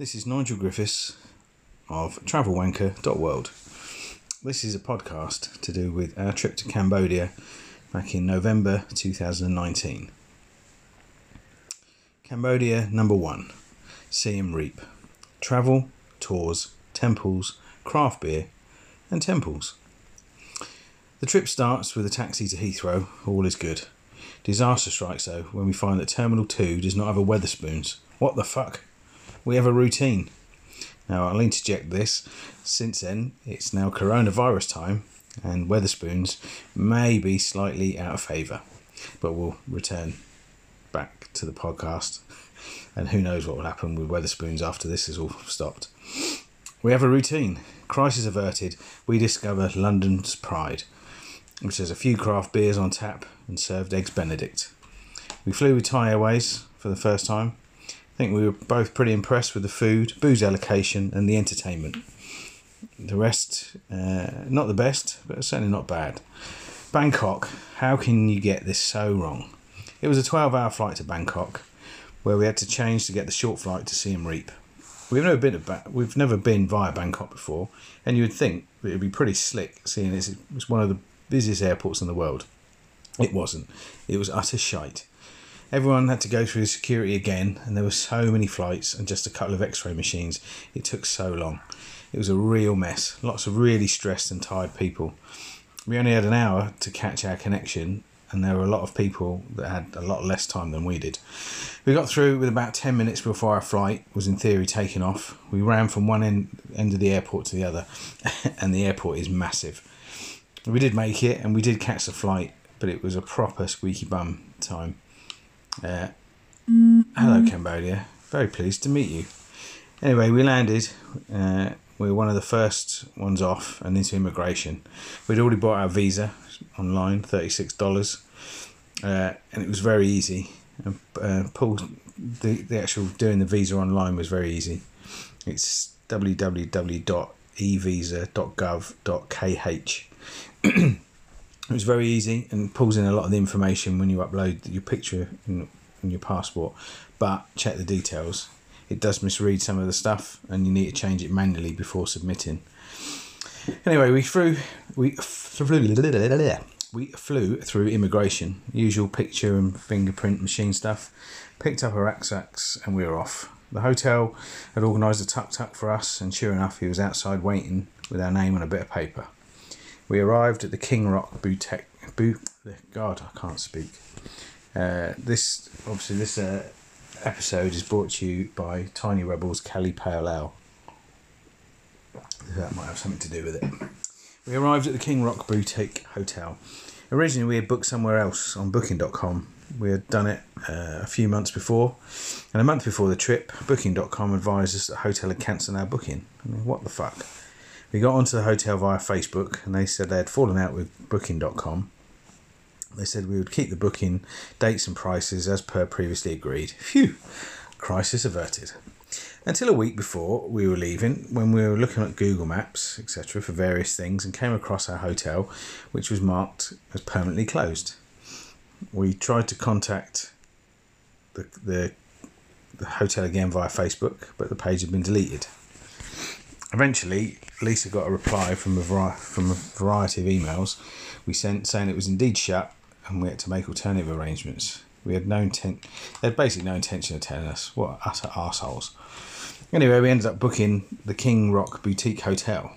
This is Nigel Griffiths of travelwanker.world. This is a podcast to do with our trip to Cambodia back in November 2019. Cambodia number one Siem Reap. Travel, tours, temples, craft beer, and temples. The trip starts with a taxi to Heathrow, all is good. Disaster strikes though when we find that Terminal 2 does not have a Wetherspoons. What the fuck? We have a routine. Now I'll interject this. Since then, it's now coronavirus time, and Wetherspoons may be slightly out of favour, but we'll return back to the podcast. And who knows what will happen with Wetherspoons after this is all stopped. We have a routine. Crisis averted. We discover London's pride, which has a few craft beers on tap and served eggs Benedict. We flew with Thai Airways for the first time. Think we were both pretty impressed with the food, booze allocation, and the entertainment. The rest, uh, not the best, but certainly not bad. Bangkok, how can you get this so wrong? It was a 12 hour flight to Bangkok, where we had to change to get the short flight to Siem Reap. We've never been ba- we've never been via Bangkok before, and you would think it'd be pretty slick, seeing it's, it's one of the busiest airports in the world. It wasn't. It was utter shite. Everyone had to go through security again, and there were so many flights and just a couple of x ray machines. It took so long. It was a real mess. Lots of really stressed and tired people. We only had an hour to catch our connection, and there were a lot of people that had a lot less time than we did. We got through with about 10 minutes before our flight was in theory taking off. We ran from one end, end of the airport to the other, and the airport is massive. We did make it, and we did catch the flight, but it was a proper squeaky bum time. Uh, hello, Cambodia. Very pleased to meet you. Anyway, we landed. Uh, we were one of the first ones off and into immigration. We'd already bought our visa online, $36, uh, and it was very easy. And uh, Paul, the, the actual doing the visa online was very easy. It's www.evisa.gov.kh. It was very easy and pulls in a lot of the information when you upload your picture and, your passport. But check the details. It does misread some of the stuff, and you need to change it manually before submitting. Anyway, we flew we flew we flew through immigration, usual picture and fingerprint machine stuff. Picked up our rucksacks and we were off. The hotel had organised a tuk tuk for us, and sure enough, he was outside waiting with our name on a bit of paper. We arrived at the King Rock Boutique. Bo- God, I can't speak. Uh, this obviously this uh, episode is brought to you by Tiny Rebels Kelly Pale Ale. That might have something to do with it. We arrived at the King Rock Boutique Hotel. Originally, we had booked somewhere else on Booking.com. We had done it uh, a few months before, and a month before the trip, Booking.com advised us that the hotel had cancelled our booking. I mean, what the fuck? We got onto the hotel via Facebook, and they said they had fallen out with Booking.com. They said we would keep the booking dates and prices as per previously agreed. Phew, crisis averted. Until a week before we were leaving, when we were looking at Google Maps, etc., for various things, and came across our hotel, which was marked as permanently closed. We tried to contact the, the, the hotel again via Facebook, but the page had been deleted. Eventually, Lisa got a reply from a, vari- from a variety of emails we sent saying it was indeed shut and we had to make alternative arrangements. We had no intent, they had basically no intention of telling us. What utter arseholes. Anyway, we ended up booking the King Rock Boutique Hotel.